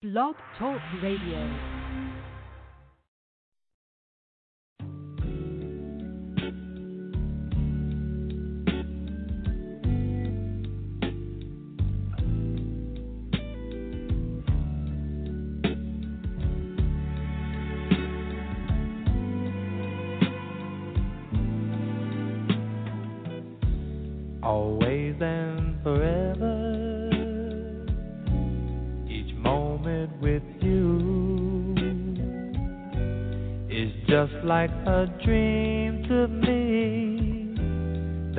Blog Talk Radio.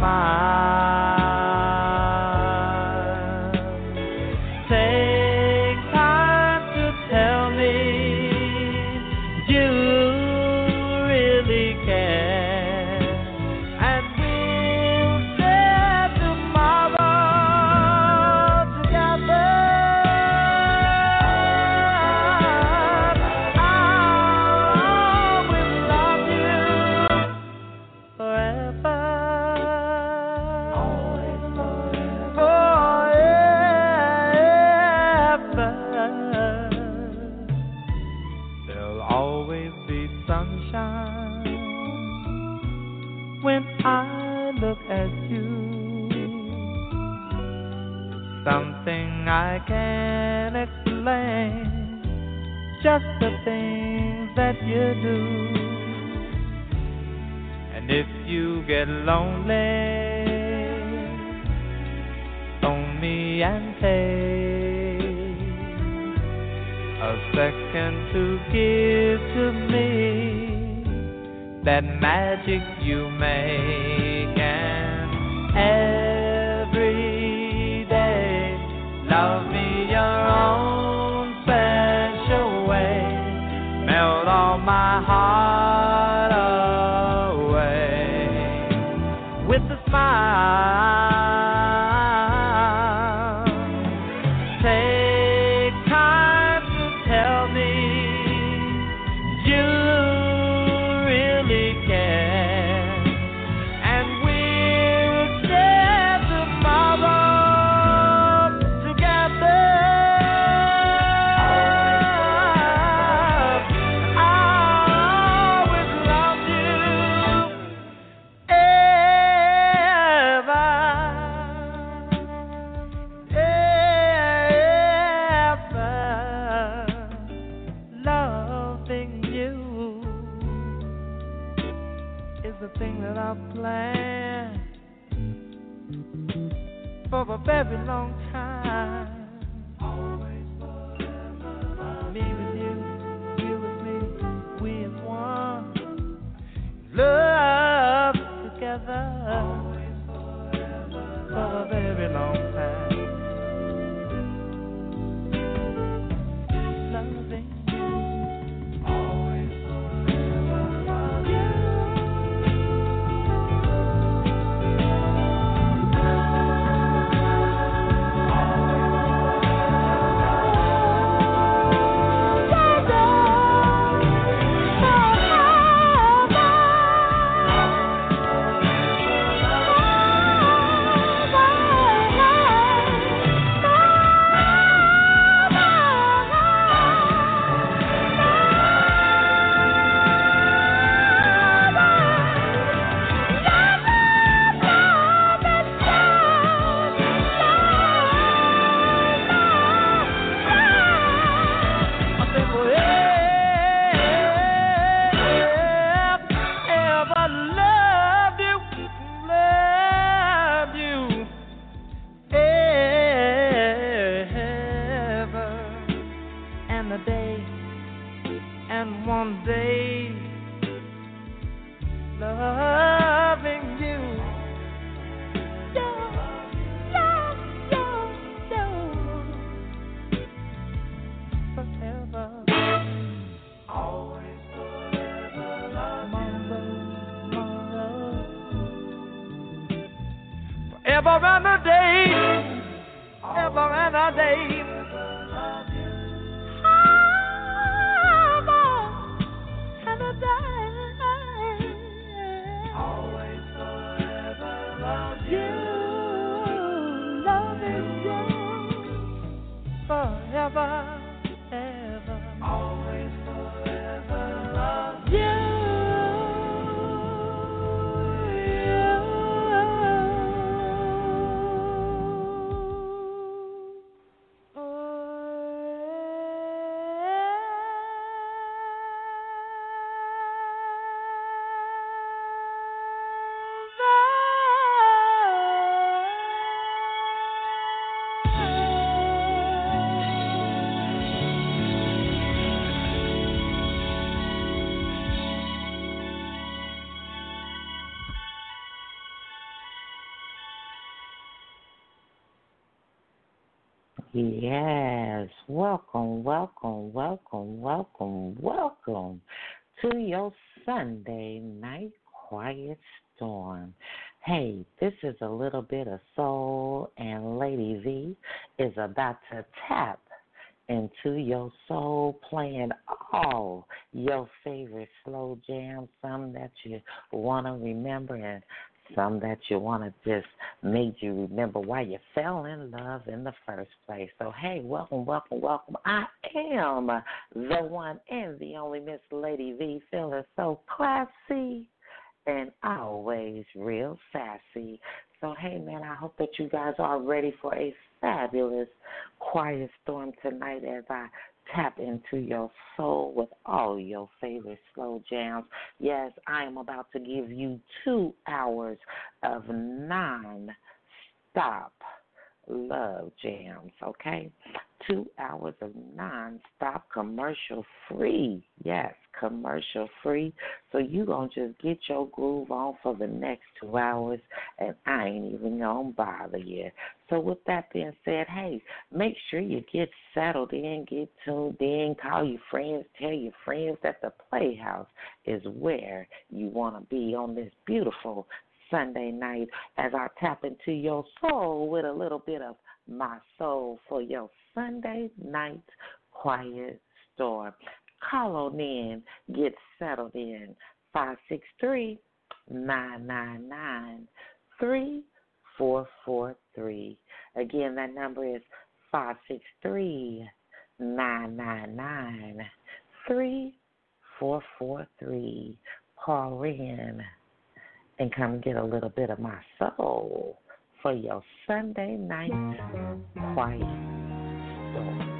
My. get lonely, own and pay a second to give to me that magic Yes, welcome, welcome, welcome, welcome, welcome to your Sunday night quiet storm. Hey, this is a little bit of soul, and Lady V is about to tap into your soul, playing all your favorite slow jams, some that you want to remember, and some that you want to just made you remember why you fell in love in the first place. So, hey, welcome, welcome, welcome. I am the one and the only Miss Lady V, feeling so classy and always real sassy. So, hey, man, I hope that you guys are ready for a fabulous quiet storm tonight as I tap into your soul with all your favorite slow jams. Yes, I am about to give you two hours of non stop love jams, okay? Two hours of non-stop commercial free. Yes, commercial free. So you gonna just get your groove on for the next two hours and I ain't even gonna bother you. So with that being said, hey, make sure you get settled in, get tuned in, call your friends, tell your friends that the Playhouse is where you wanna be on this beautiful Sunday night as I tap into your soul with a little bit of my soul for your Sunday night quiet storm. Call on in, get settled in. 563 999 3443. Again, that number is 563 999 3443. Call in and come get a little bit of my soul for your Sunday night quiet.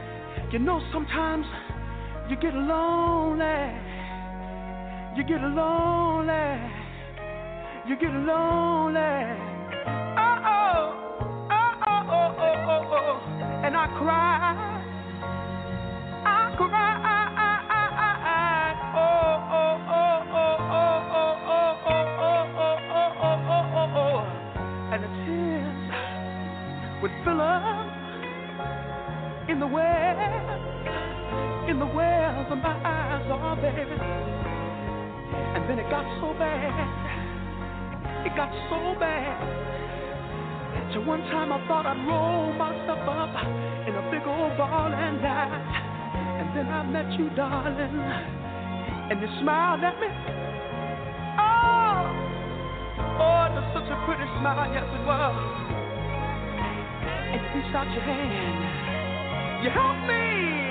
you know, sometimes you get lonely. You get lonely. You get lonely. Oh, oh, oh, oh, oh, oh, oh. And I cry. I cry. Would fill up in the way in the wells of my eyes, oh, baby. And then it got so bad. It got so bad. So one time I thought I'd roll myself up in a big old ball and die. And then I met you, darling, and you smiled at me. Oh, oh, it was such a pretty smile, yes it was. And you reached out your hand. You helped me.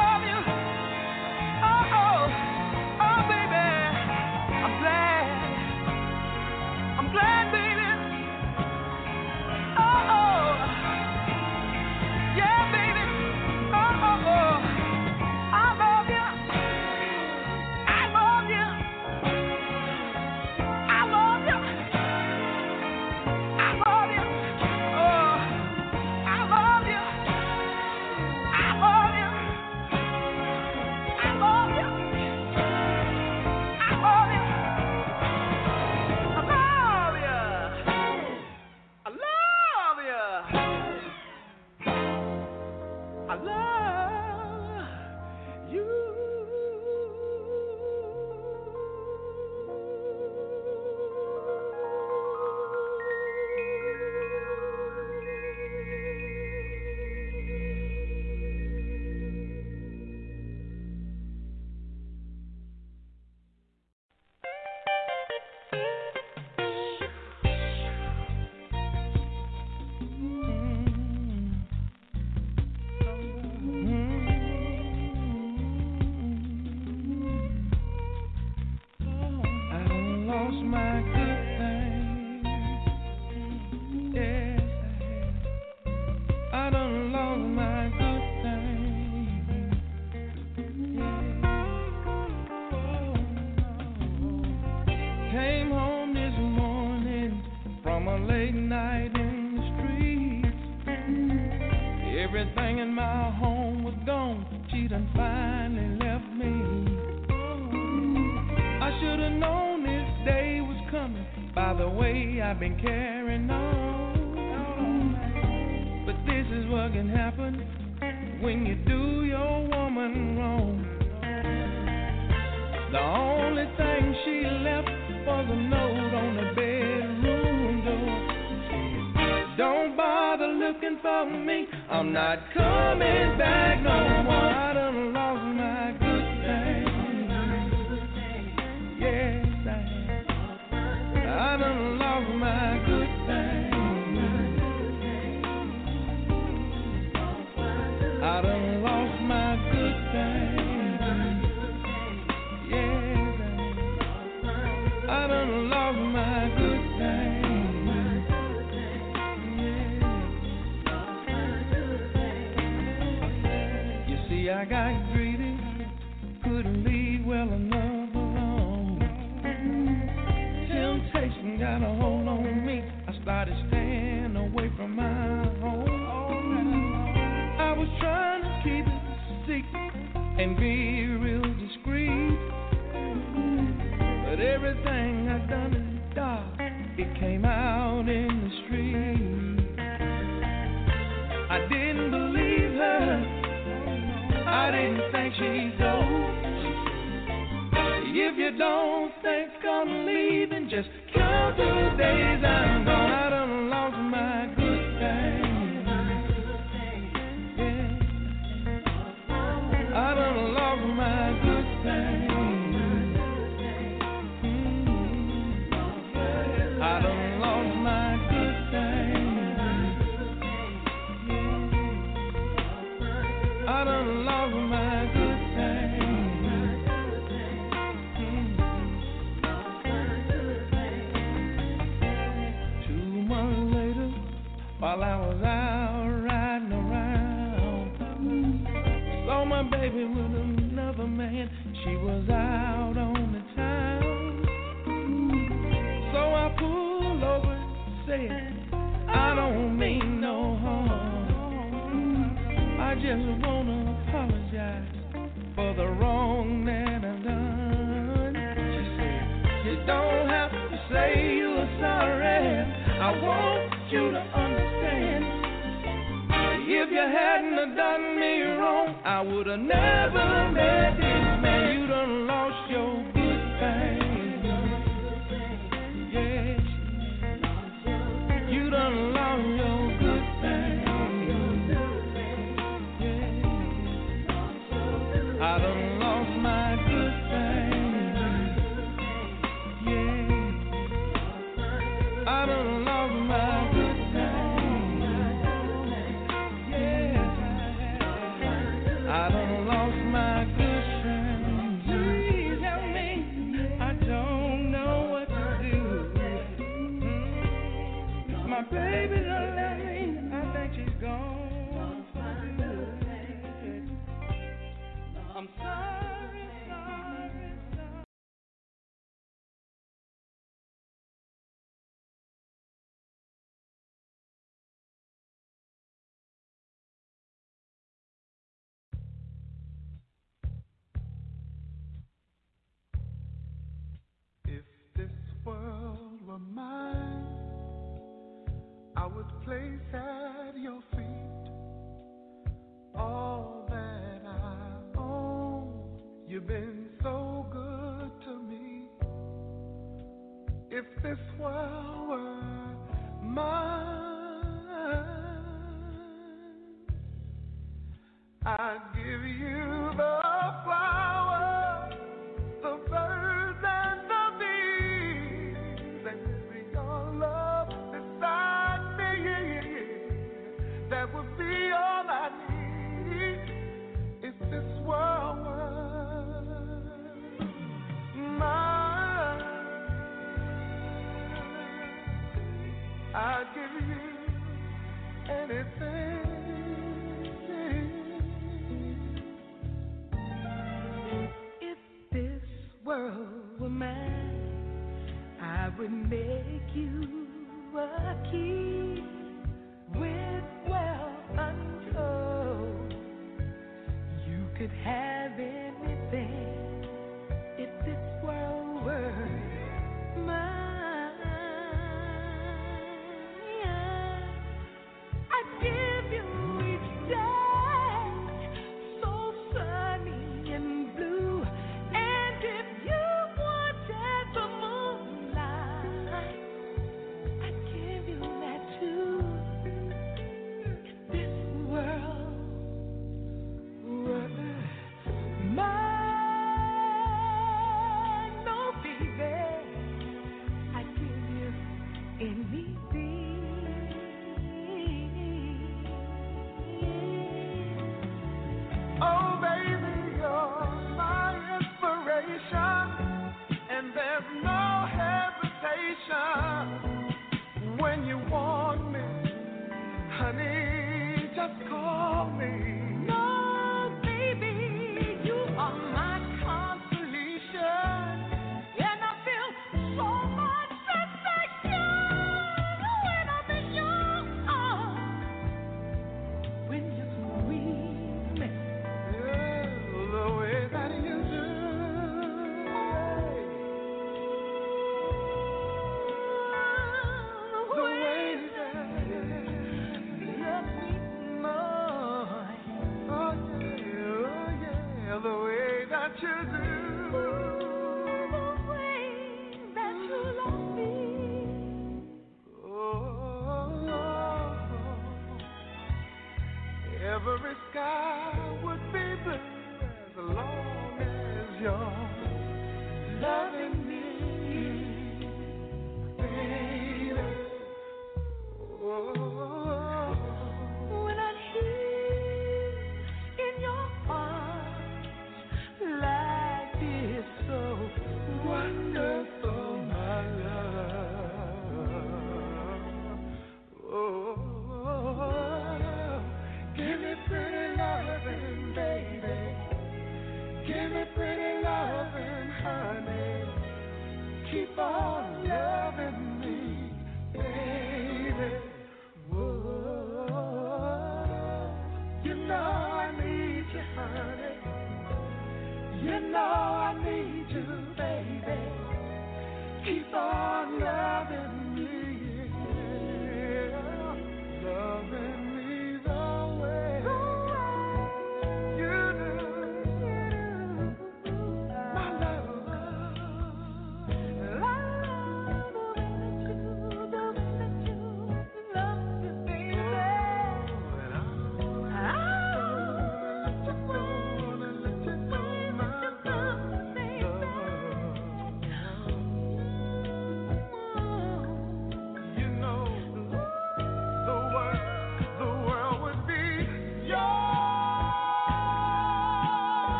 place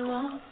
magic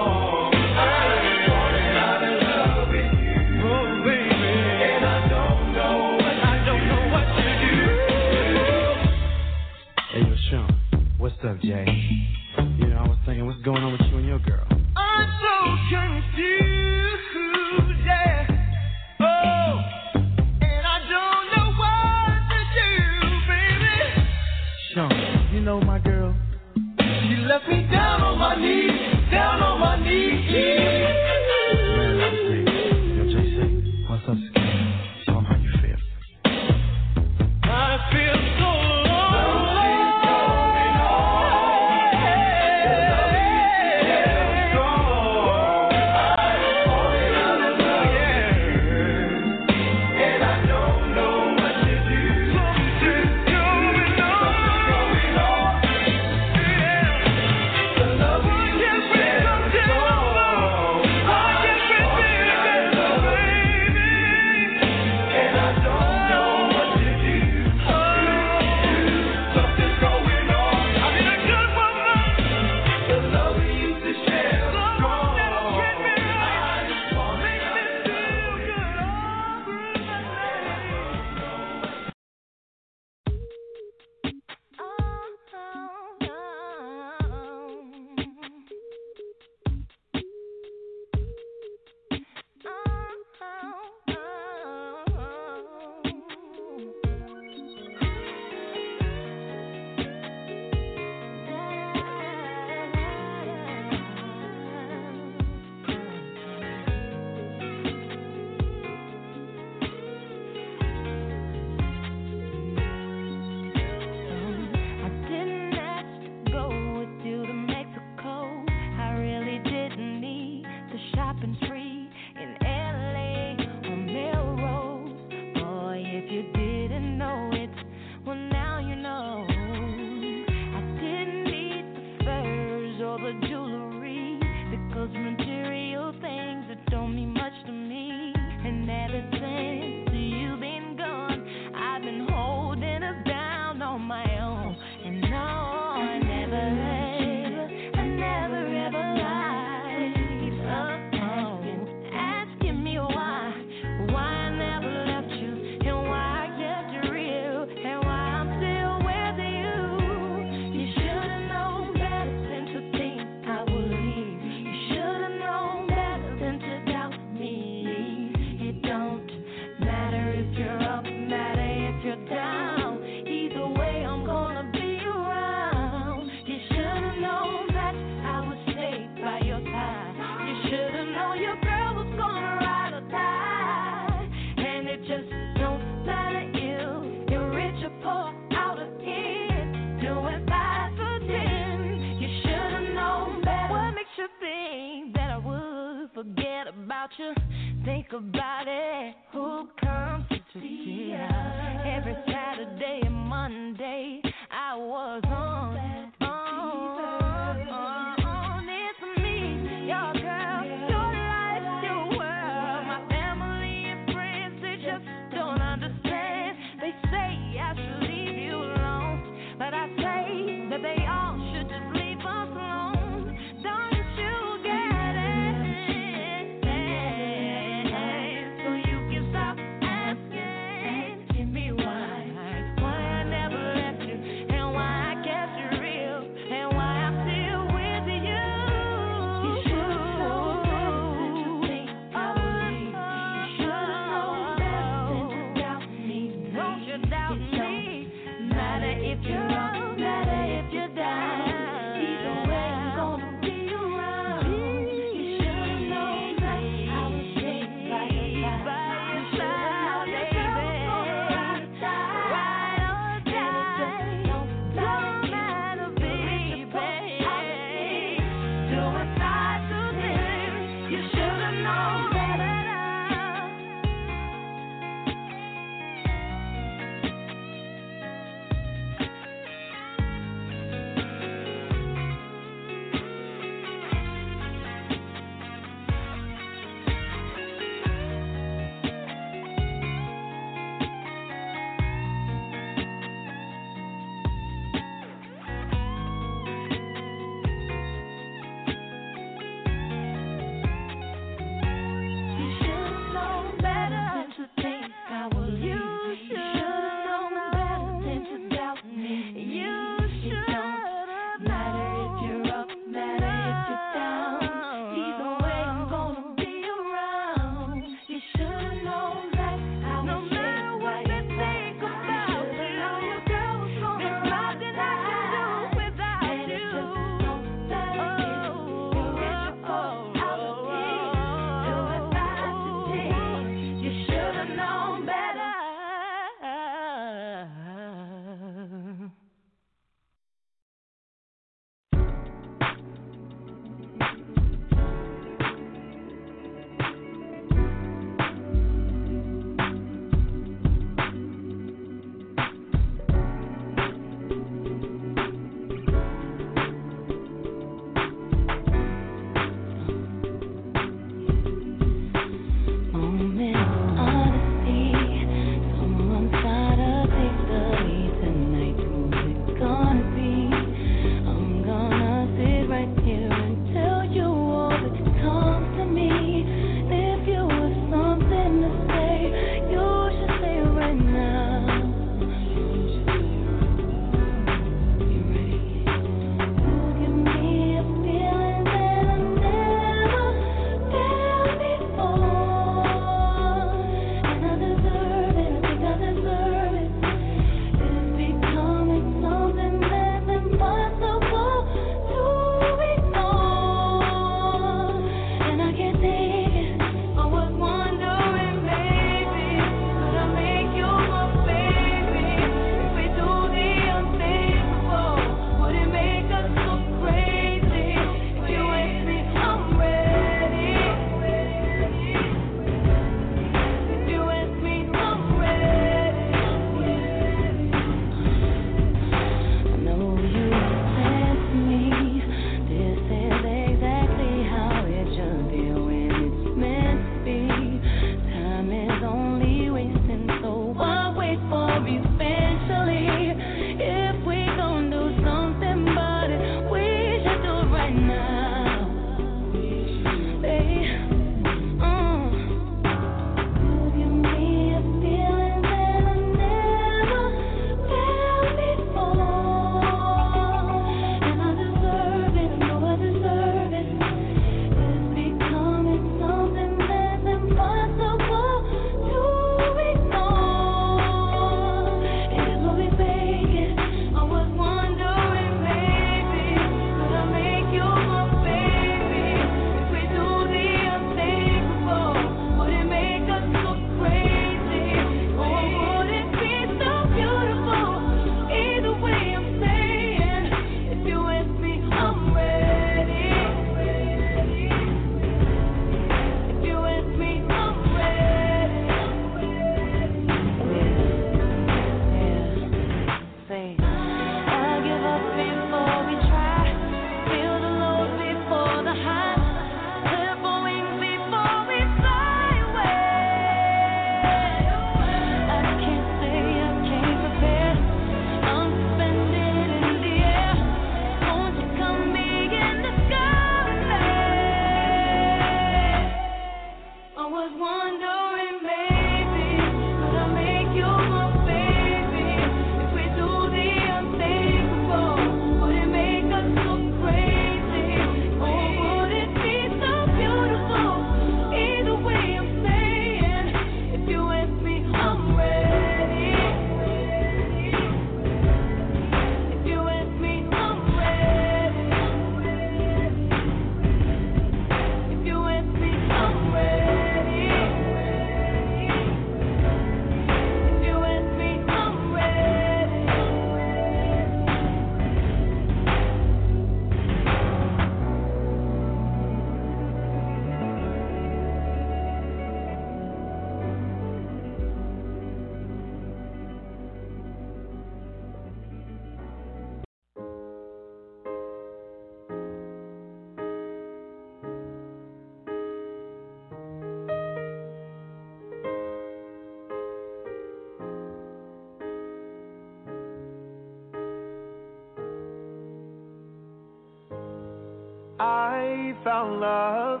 found love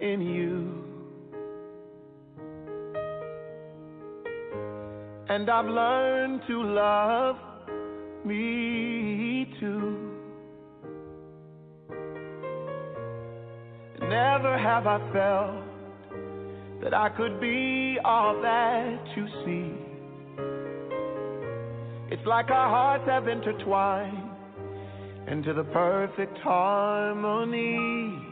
in you. And I've learned to love me too. Never have I felt that I could be all that you see. It's like our hearts have intertwined into the perfect harmony.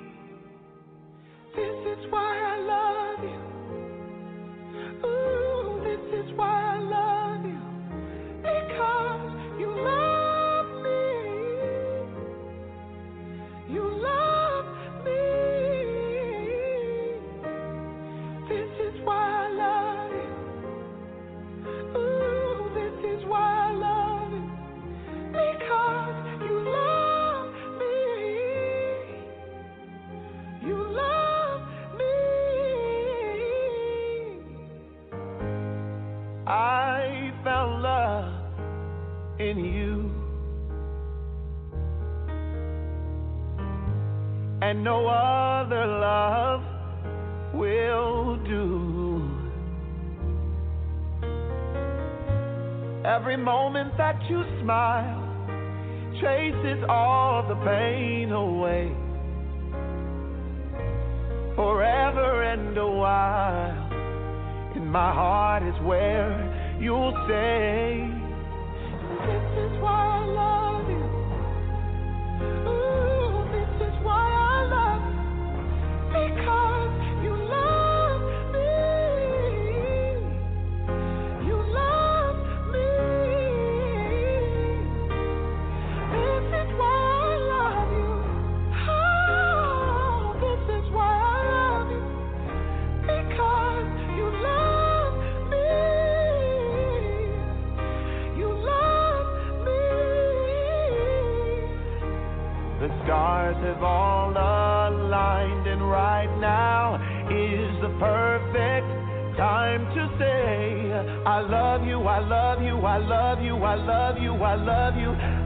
You smile chases all the pain away. Forever and a while, in my heart is where you'll stay. Have all aligned, and right now is the perfect time to say, I love you, I love you, I love you, I love you, I love you.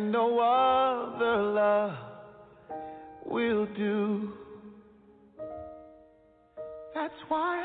And no other love will do. That's why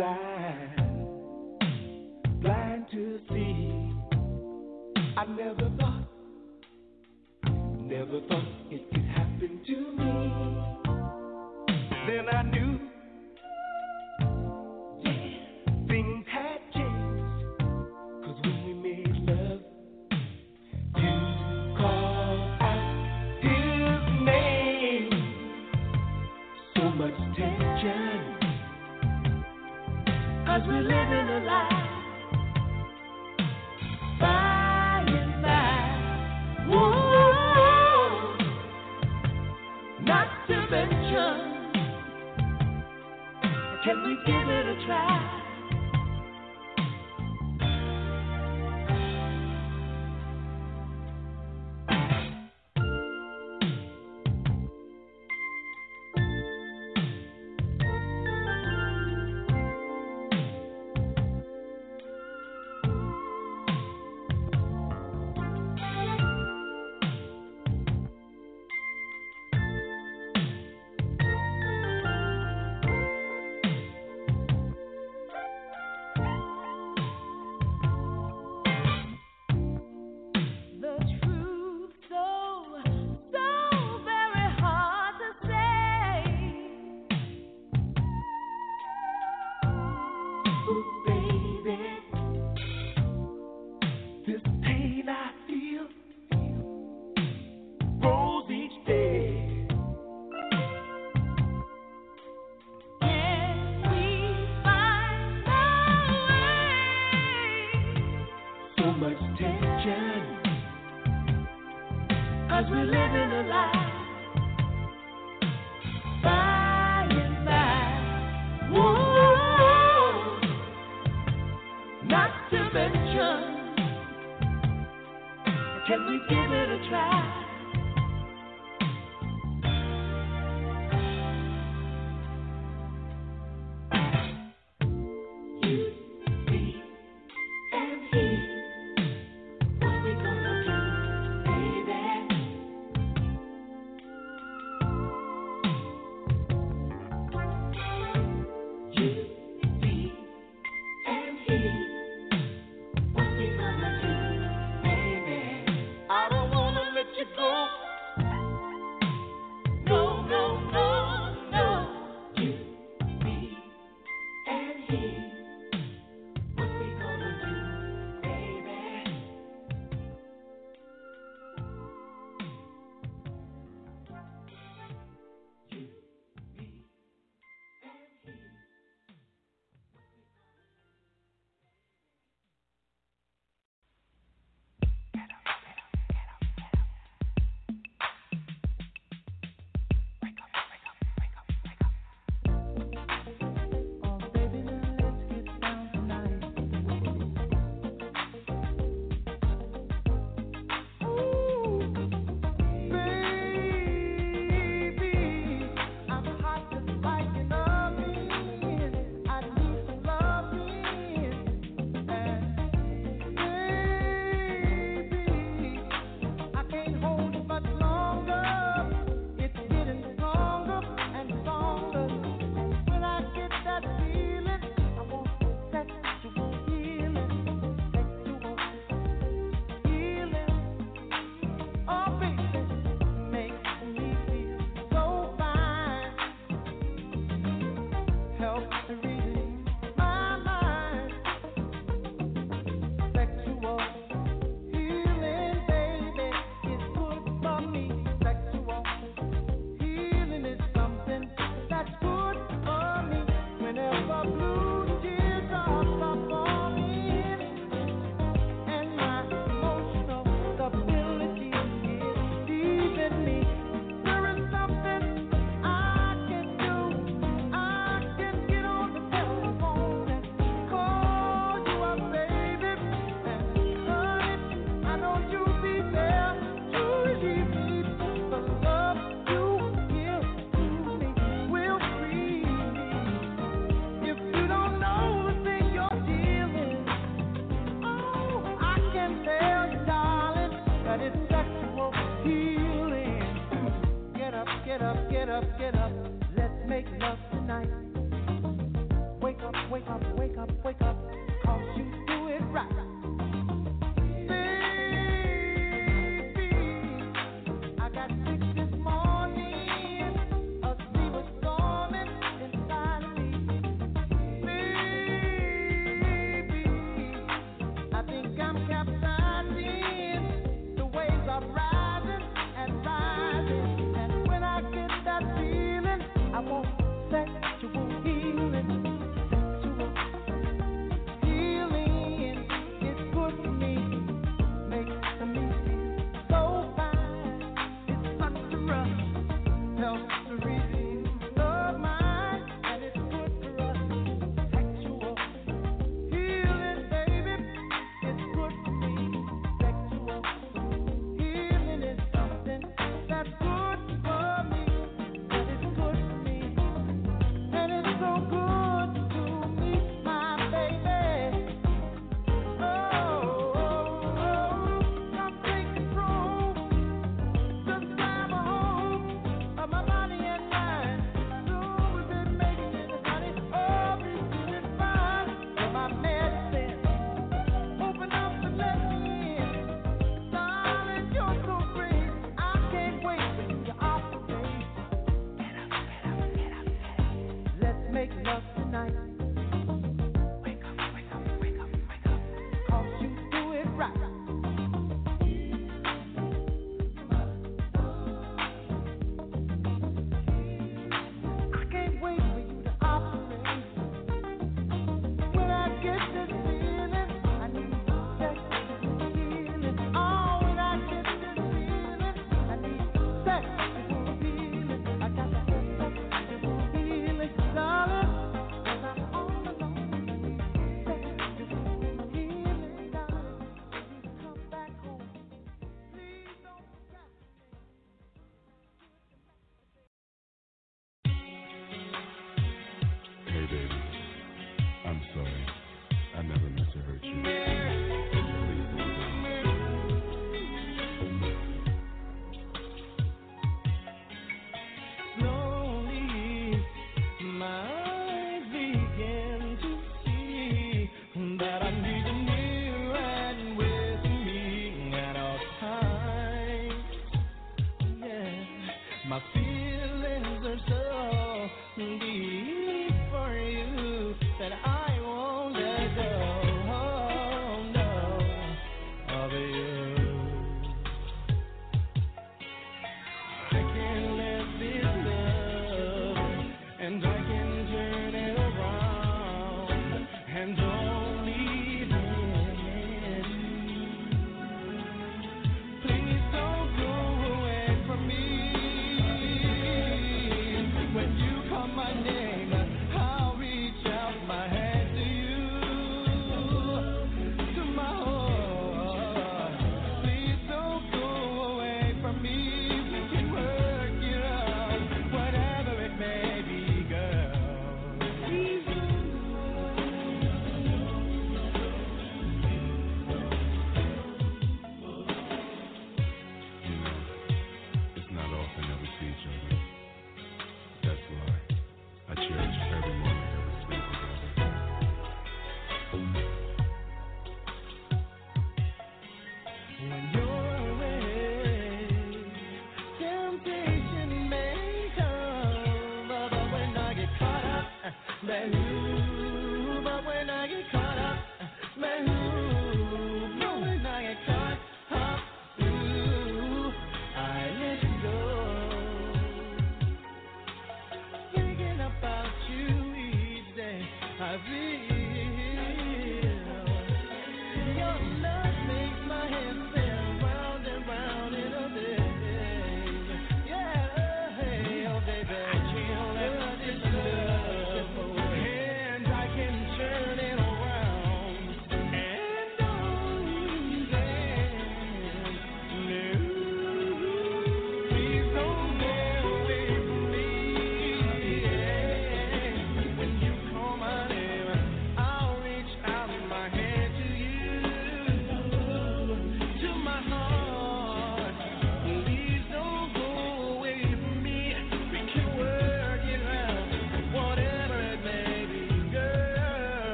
blind,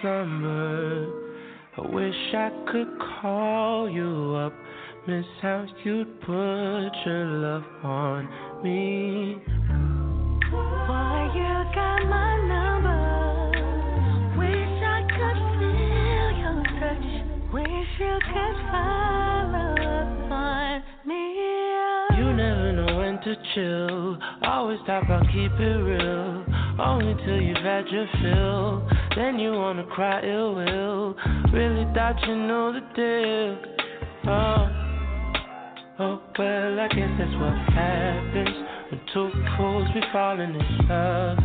Slumber. I wish I could call you up, miss how you'd put your love on me. Why you got my number. Wish I could feel your touch. Wish you could follow up on me. You never know when to chill. Always talk about keep it real. Only till you've had your fill. Then you wanna cry ill will. Really thought you knew the deal. Oh, oh well, I guess that's what happens when two fools be falling in love.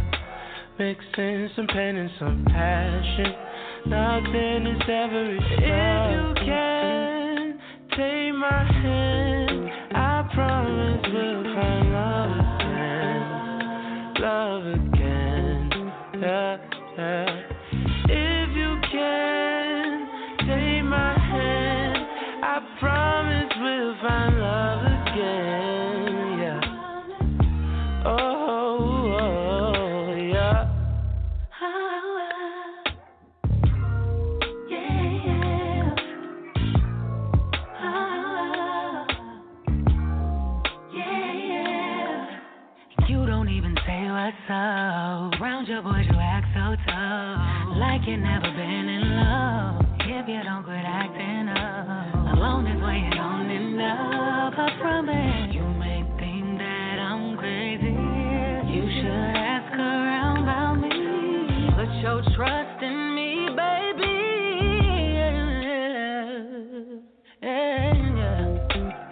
Mixing some pain and some passion. Nothing is ever enough. If you can take my hand, I promise you never been in love. If you don't quit acting up, alone is. I promise you may think that I'm crazy. You should ask around about me. Put your trust in me, baby.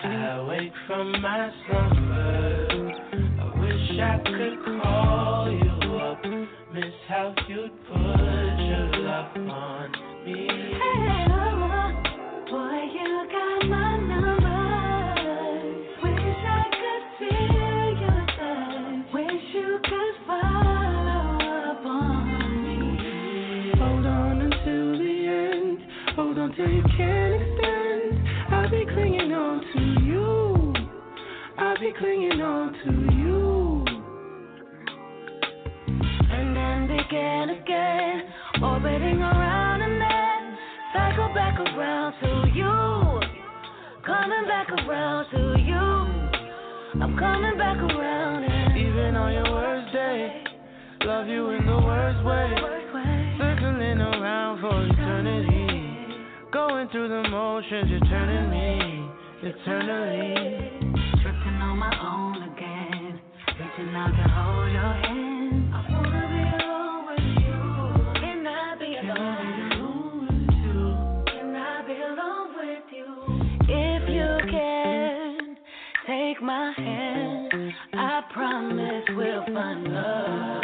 I wake from my slumber. Back around and Even on your worst day, love you in the worst way. Circling around for eternity. Going through the motions, you're turning me eternally. Drifting on my own again. Reaching out to hold your hand. I wanna be alone with you. And I'd be willing to. Can I be alone with you? We'll find love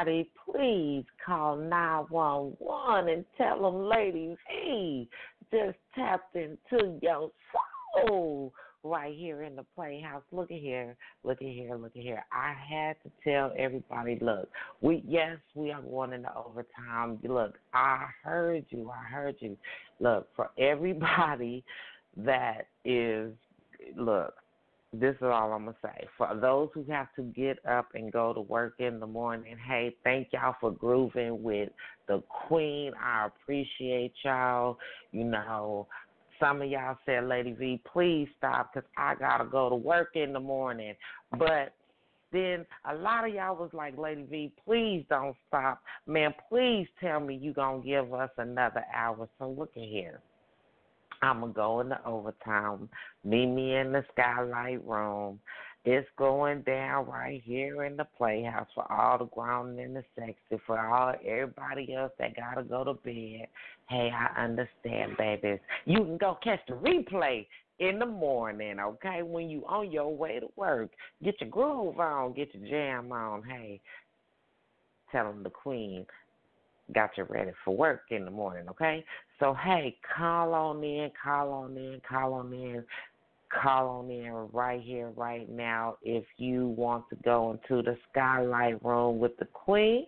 somebody, please call 911 and tell them ladies, hey, just tapped into your soul right here in the playhouse. Look at here, look at here, look at here. I had to tell everybody, look, we yes, we are going into overtime. Look, I heard you, I heard you. Look, for everybody that is look, this is all I'm gonna say. For those who have to get up and go to work in the morning, hey, thank y'all for grooving with the Queen. I appreciate y'all. You know, some of y'all said, Lady V, please stop because I gotta go to work in the morning. But then a lot of y'all was like, Lady V, please don't stop. Man, please tell me you gonna give us another hour. So look at here. I'm gonna go into overtime. Meet me in the skylight room. It's going down right here in the playhouse for all the grown and the sexy, for all everybody else that gotta go to bed. Hey, I understand, babies. You can go catch the replay in the morning, okay? When you on your way to work, get your groove on, get your jam on. Hey, tell them the queen got you ready for work in the morning, okay? So, hey, call on in, call on in, call on in, call on in right here, right now. If you want to go into the skylight room with the queen,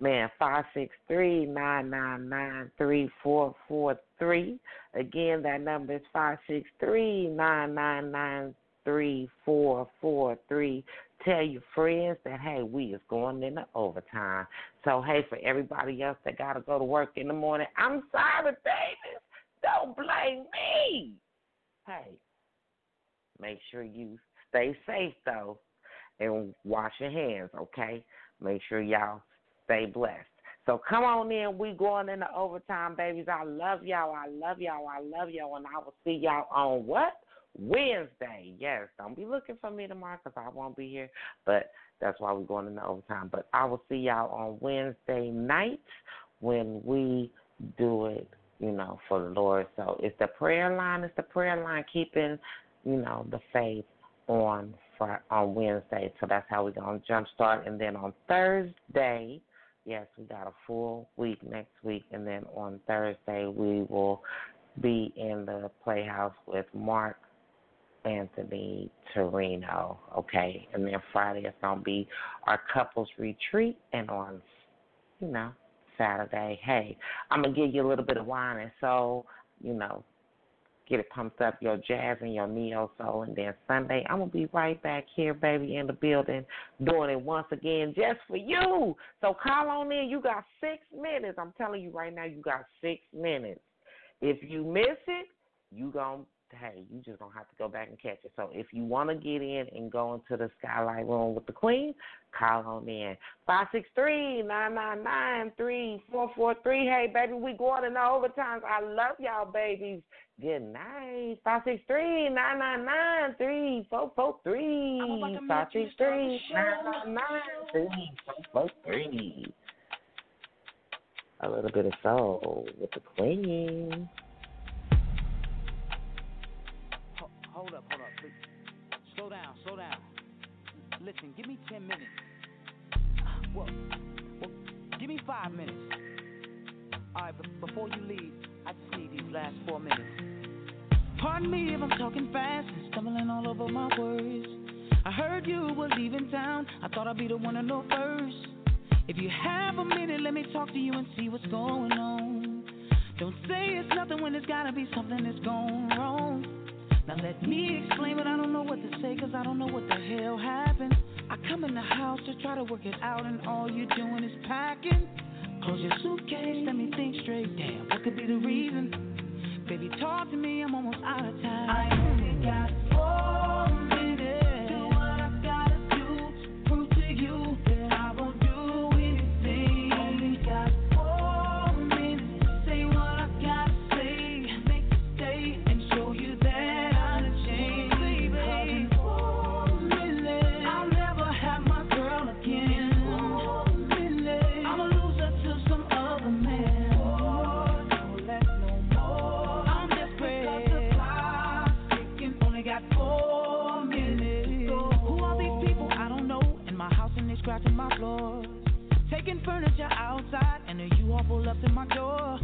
man, Five six three nine nine nine three four four three. Again, that number is five six three nine nine nine three four four three. Tell your friends that hey, we is going into overtime. So hey, for everybody else that gotta go to work in the morning, I'm sorry, babies. Don't blame me. Hey, make sure you stay safe though, and wash your hands. Okay, make sure y'all stay blessed. So come on in. We going into overtime, babies. I love y'all. I love y'all. I love y'all. And I will see y'all on what? Wednesday. Yes. Don't be looking for me tomorrow because I won't be here. But that's why we're going into overtime. But I will see y'all on Wednesday night when we do it, you know, for the Lord. So it's the prayer line. It's the prayer line keeping, you know, the faith on Fri on Wednesday. So that's how we're to jumpstart. And then on Thursday, yes, we got a full week next week. And then on Thursday, we will be in the Playhouse with Mark Anthony Torino, okay? And then Friday is to be our couples retreat. And on, you know, Saturday, hey, I'm to give you a little bit of wine and soul, you know, get it pumped up, your jazz and your neo soul. And then Sunday, I'm to be right back here, baby, in the building, doing it once again just for you. So call on in. You got six minutes. I'm telling you right now, you got six minutes. If you miss it, you to hey, you just gonna have to go back and catch it. So if you want to get in and go into the skylight room with the queen, call on in five six three nine nine nine three four four three. Hey, baby, we going in the overtimes. I love y'all, babies. Good night. Five six three nine nine nine three four four three. Five six three nine nine nine three four four three. A little bit of soul with the queen. hold up, hold up. Please. Slow down, slow down. Listen, give me 10 minutes. Well, well give me five minutes. All right, but before you leave, I just need these last four minutes. Pardon me if I'm talking fast and stumbling all over my words. I heard you were leaving town. I thought I'd be the one to know first. If you have a minute, let me talk to you and see what's going on. Don't say it's nothing when it's gotta be something that's gone wrong. Now let me explain, but I don't know what to say, cause I don't know what the hell happened. I come in the house to try to work it out, and all you're doing is packing. Close your suitcase, let me think straight. Damn, what could be the reason? Baby, talk to me, I'm almost out of time. I only got furniture outside and then you all pull up to my door.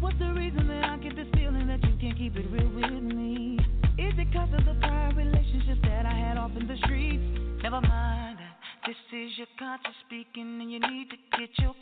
What's the reason that I get this feeling that you can't keep it real with me? Is it cause of the prior relationship that I had off in the streets? Never mind, this is your conscience speaking and you need to get your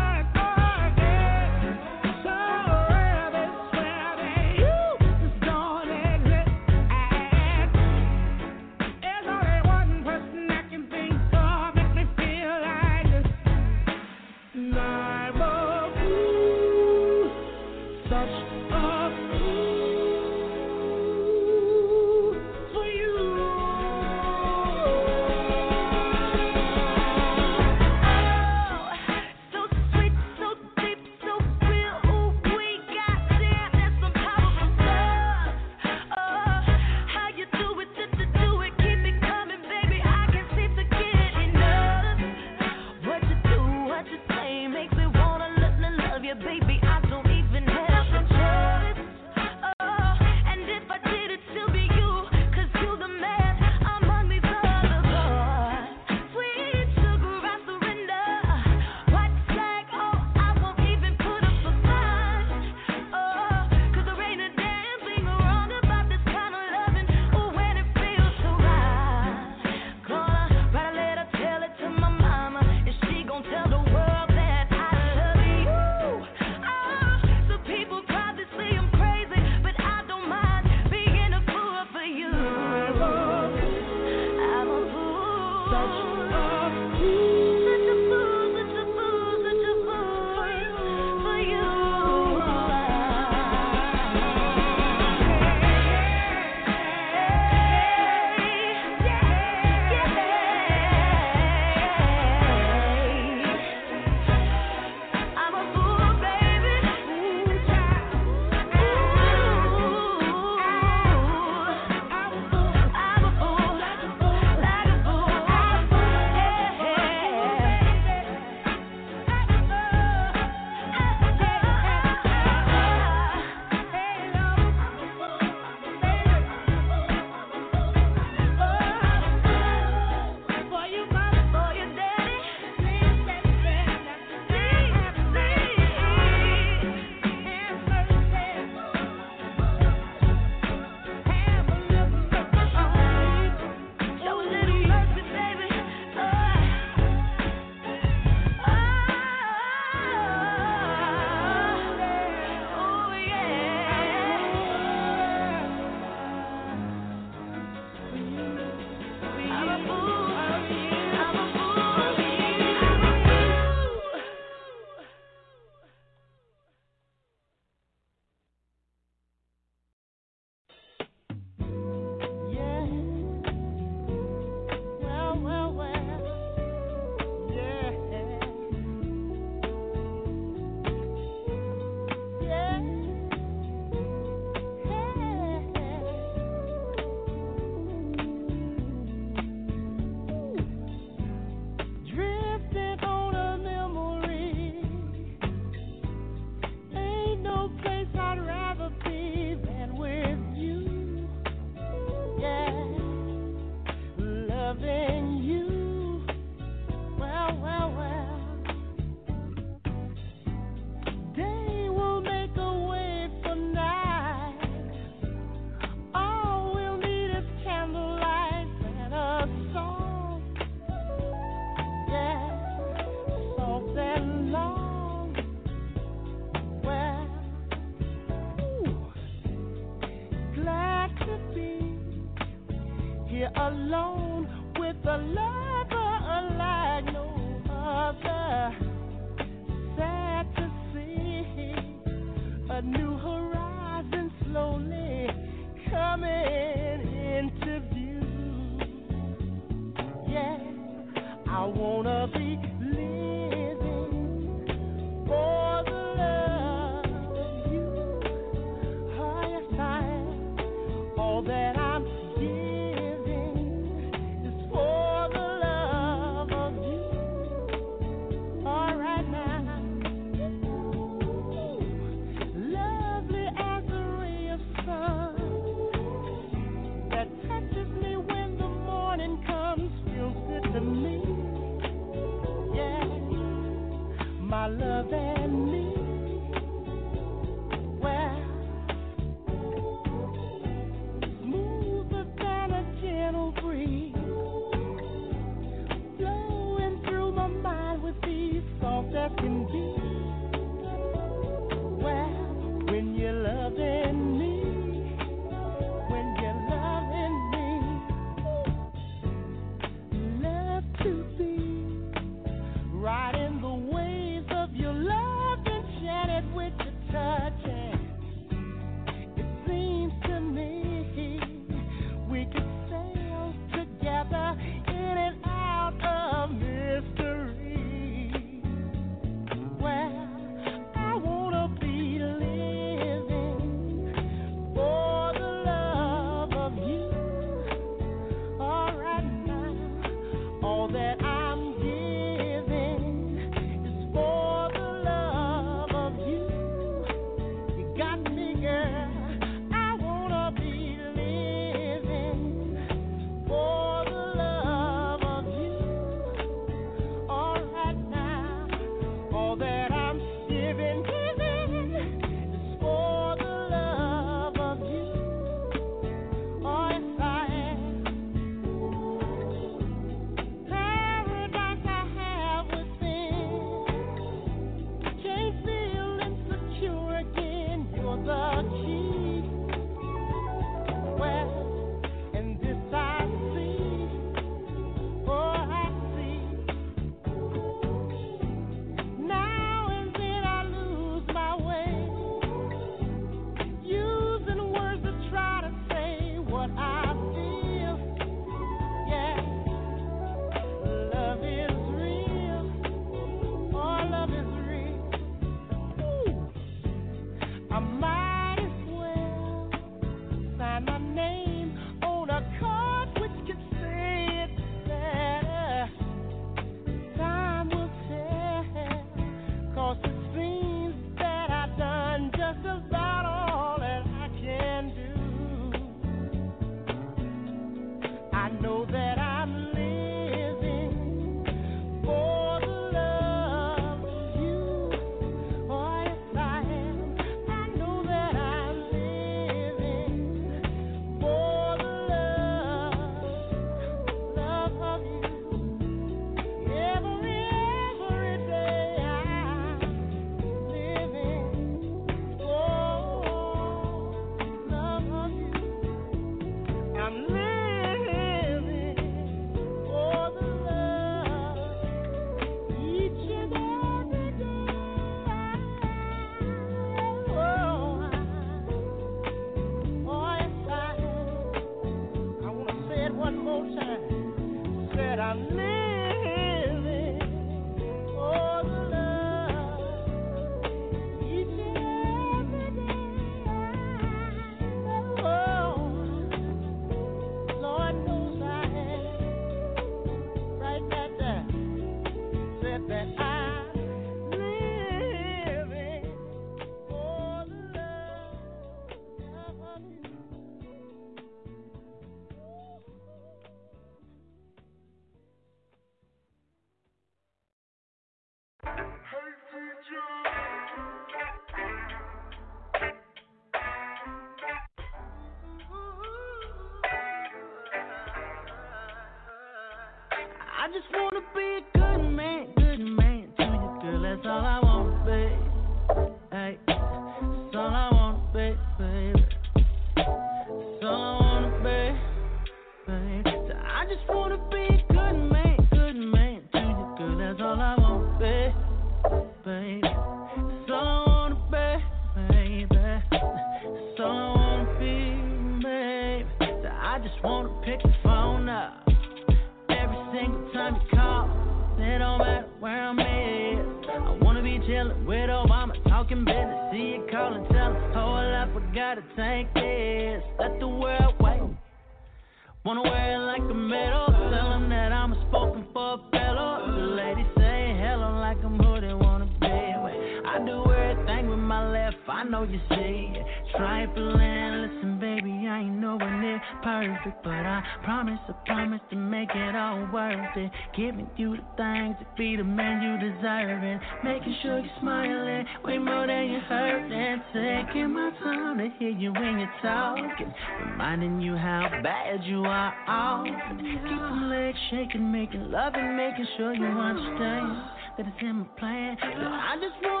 understand that it's in my plan. I just want.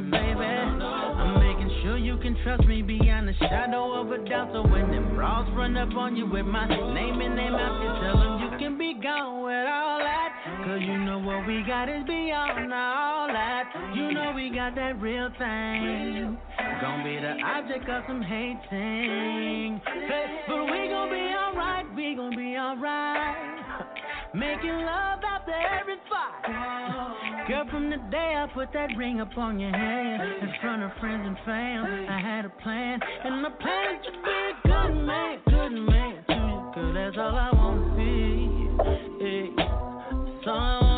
you, baby. I'm making sure you can trust me beyond the shadow of a doubt. So when them bras run up on you with my name and name mouth, you tell them you can be gone with all that. Cause you know what we got is beyond all that. You know we got that real thing. Gonna be the object of some hating. Hey, but we gon' be alright, we gon' be alright. Making love after every fight. Girl, from the day I put that ring up on your hand, in front of friends and fam, I had a plan. And my plan is to be a good man, good man to you, girl. That's all I want to be. Hey, so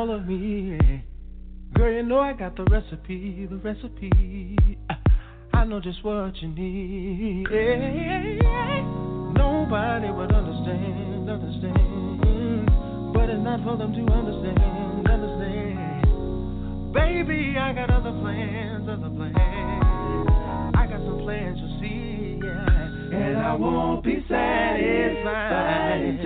all of me. Girl, you know I got the recipe, the recipe. I know just what you need. Nobody would understand, understand. But it's not for them to understand, understand. Baby, I got other plans, other plans. I got some plans, you see, yeah. And I won't be satisfied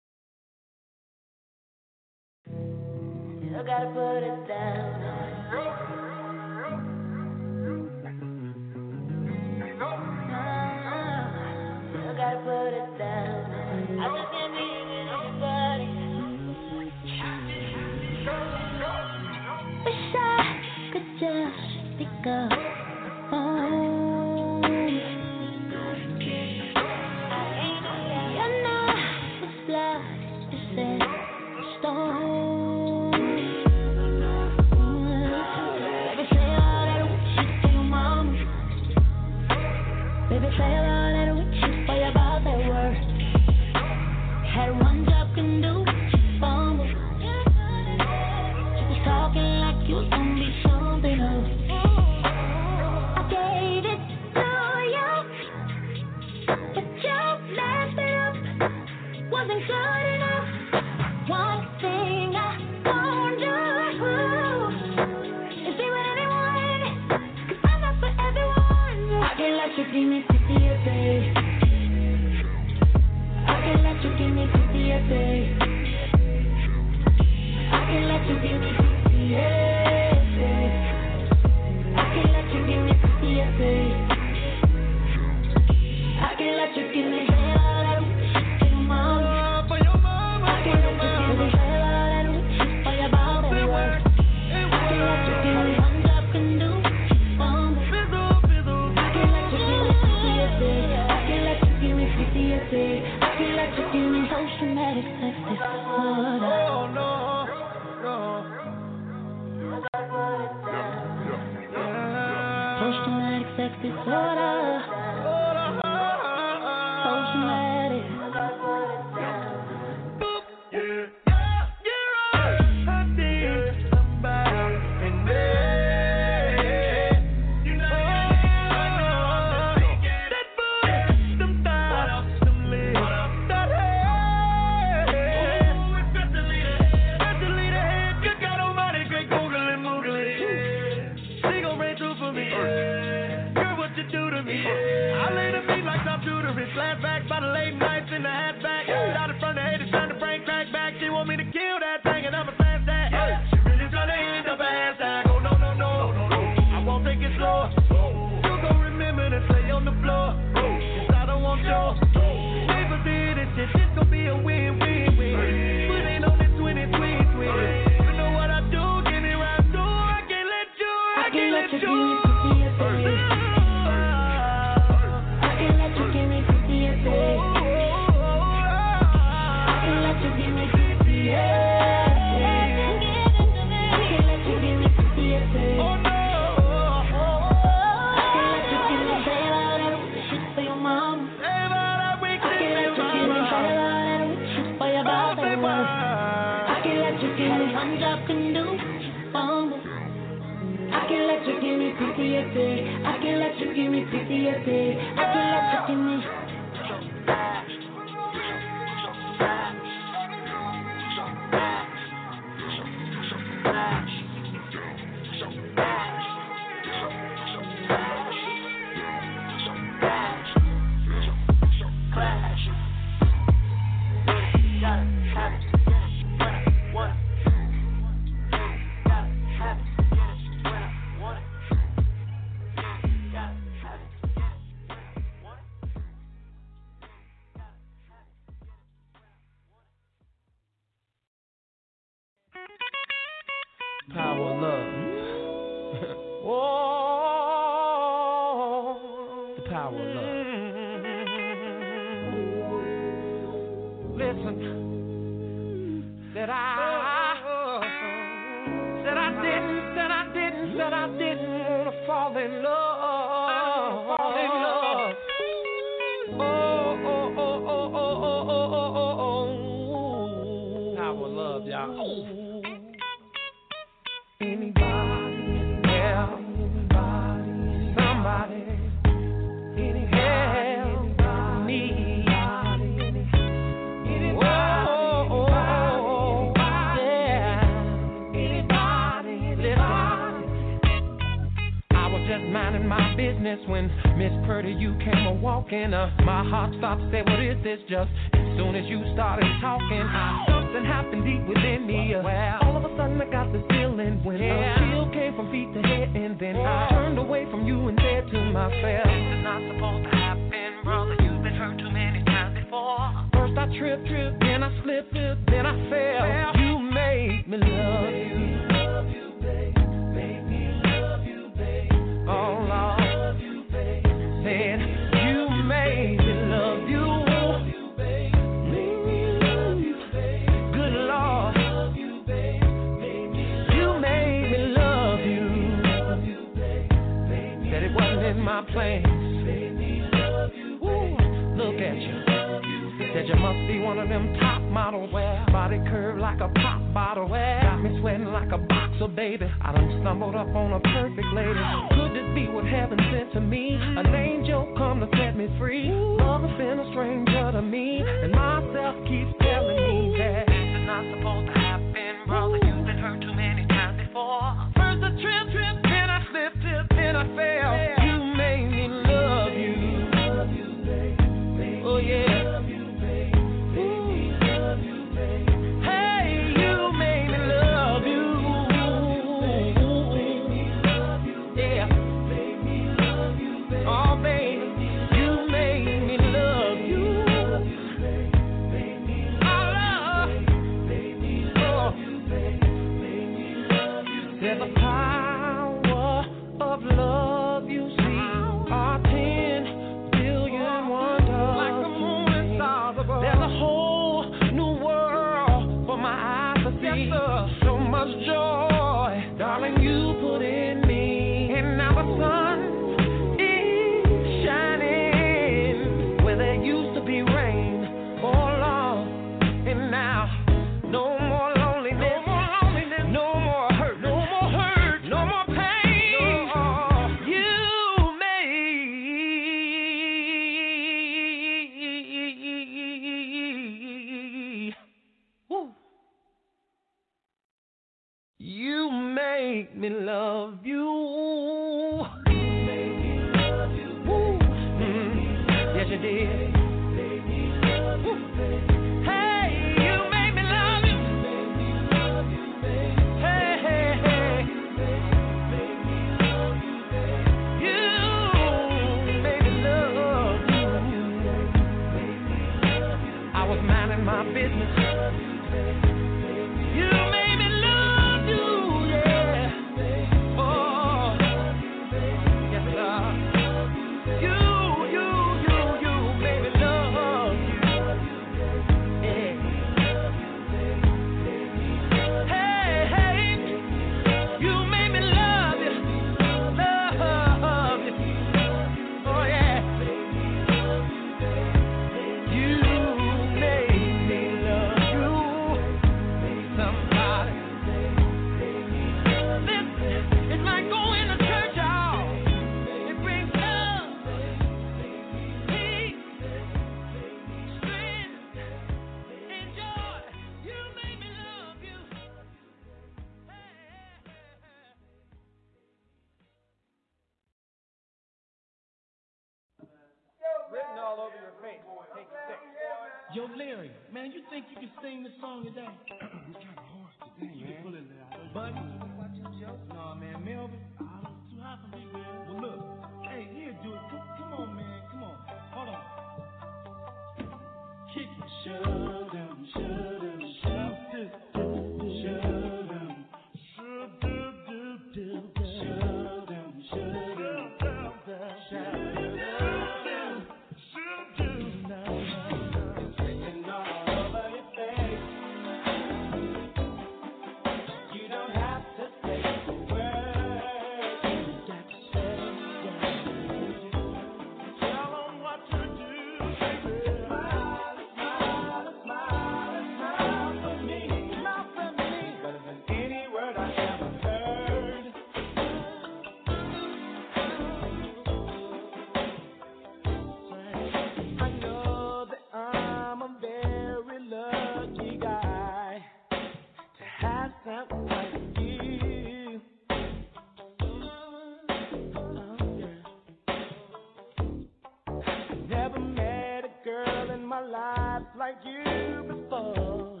like you before.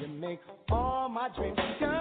You make all my dreams come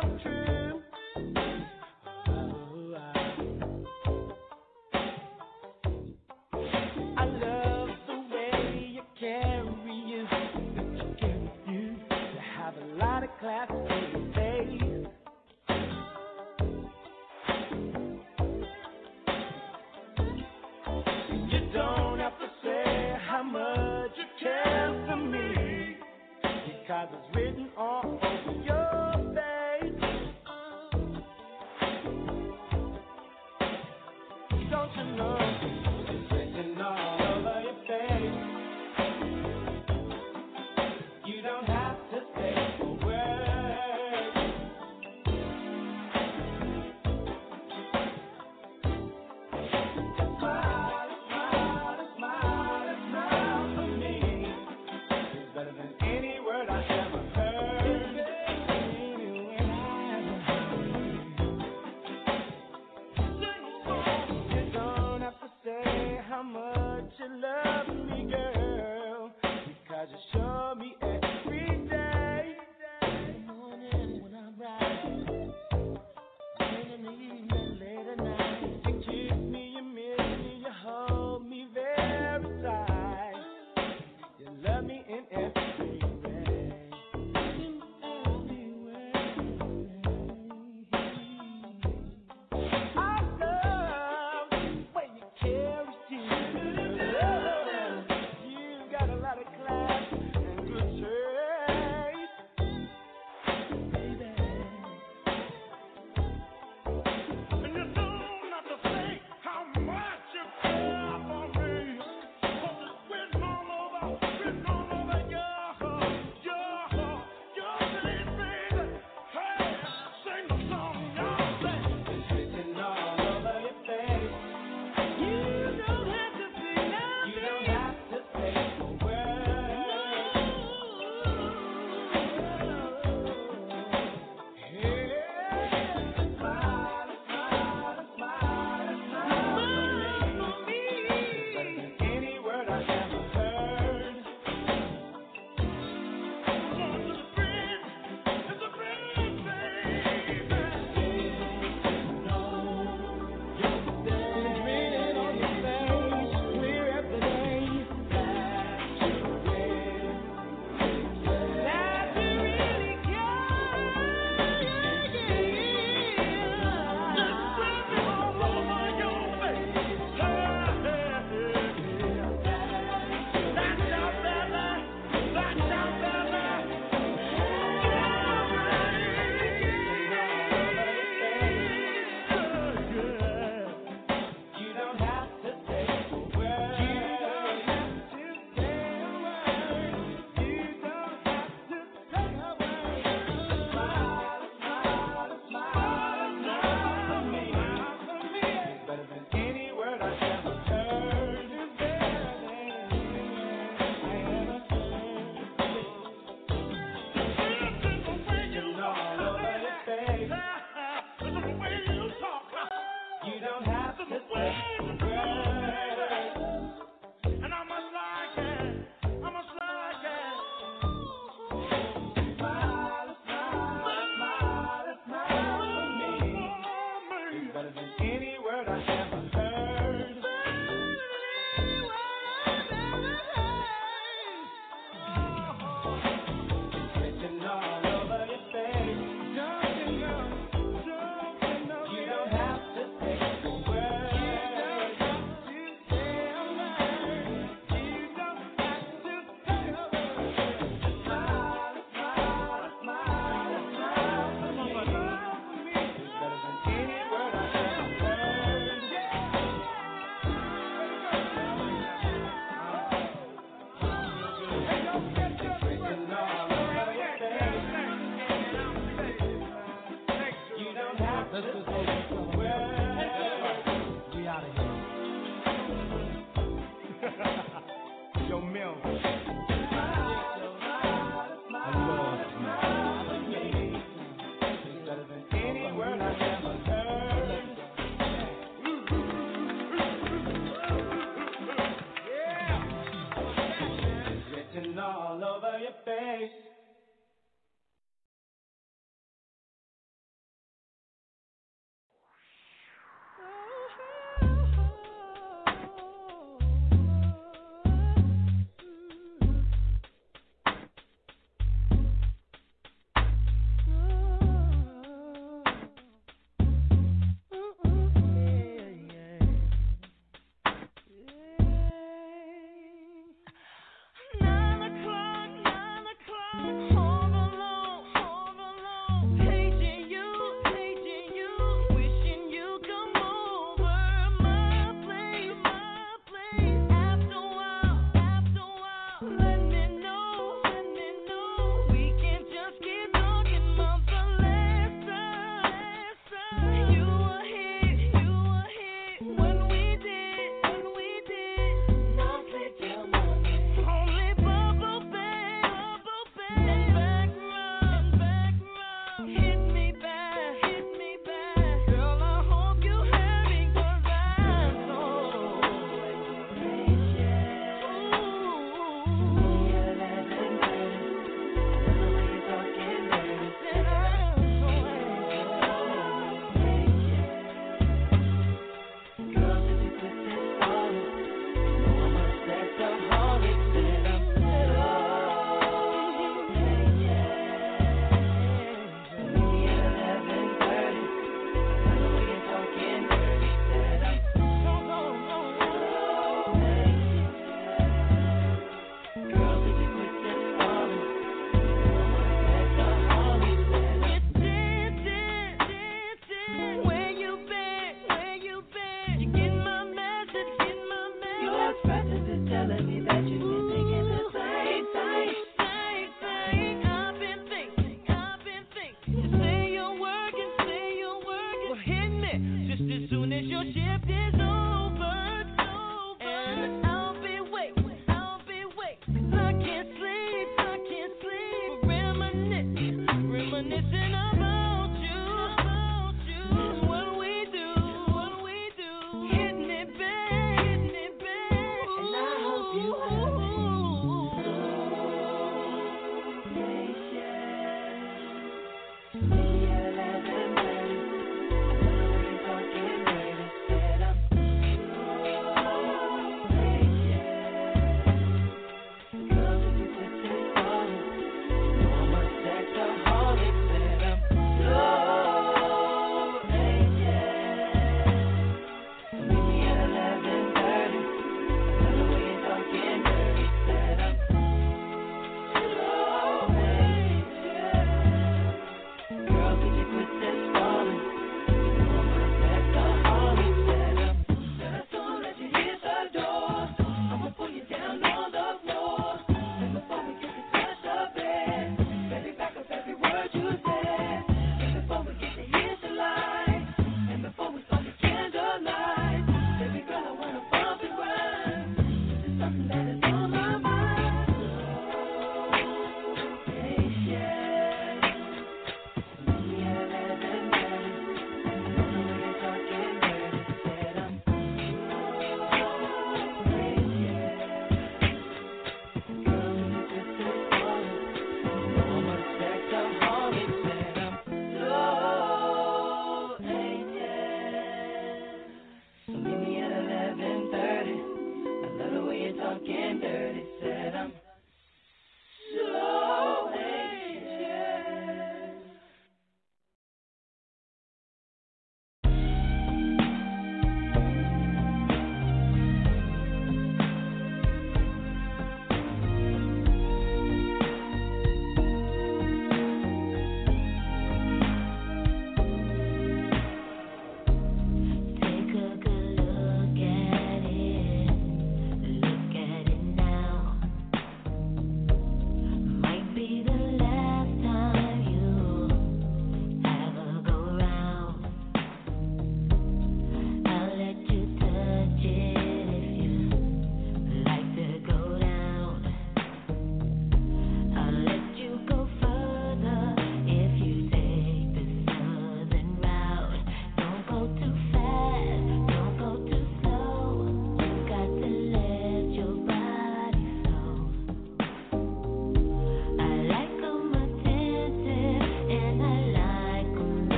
all over your face.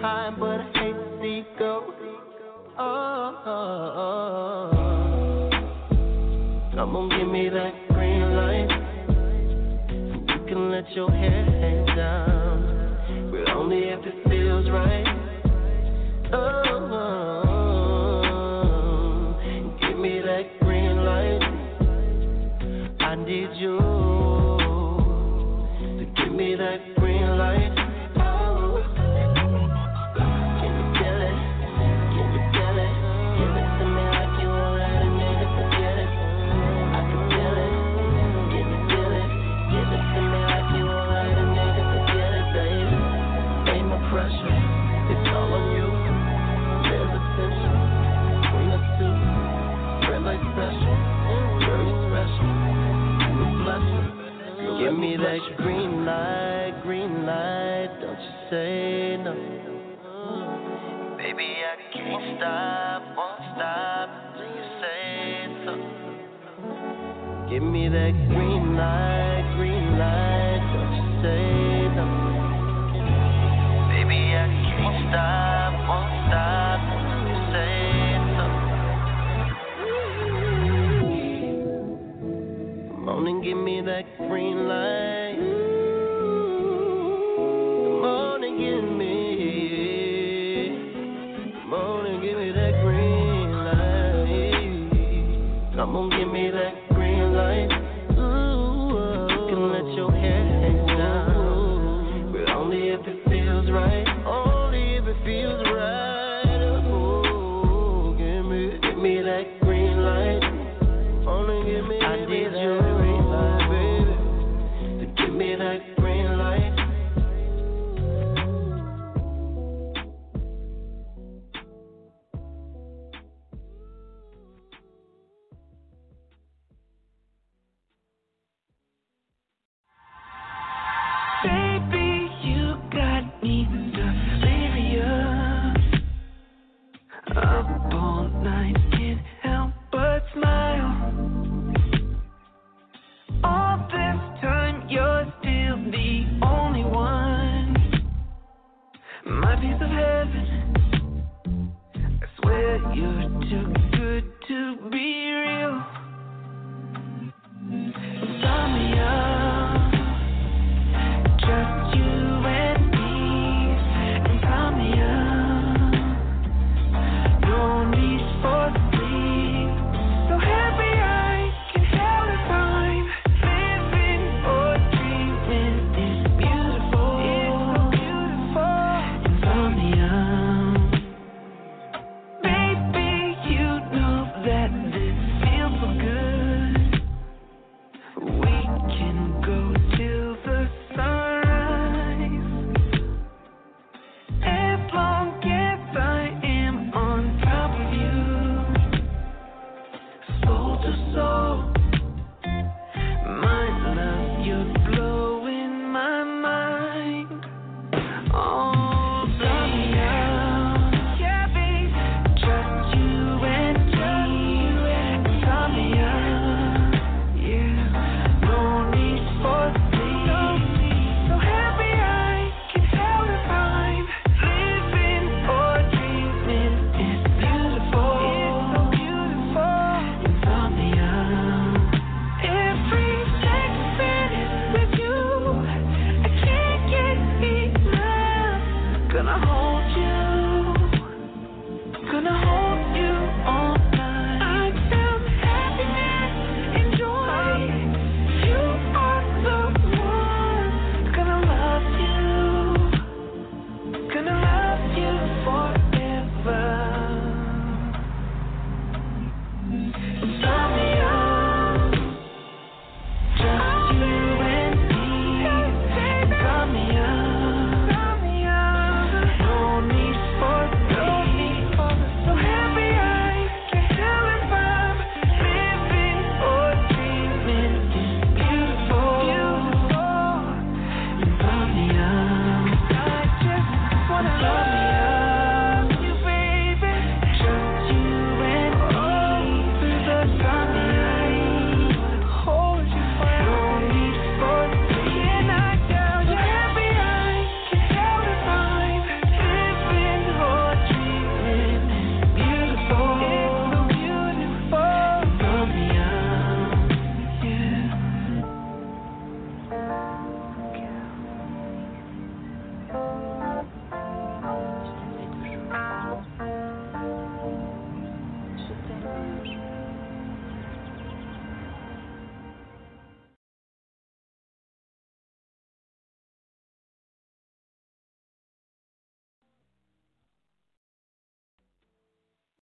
high, but I hate to see go. Oh, oh, oh. Come on, give me that green light. You can let your hair hang down, but only if it feels right. Oh. that green light, green light, don't you say no? Baby, I can't stop, won't stop don't you say no? Come on and give me that green light.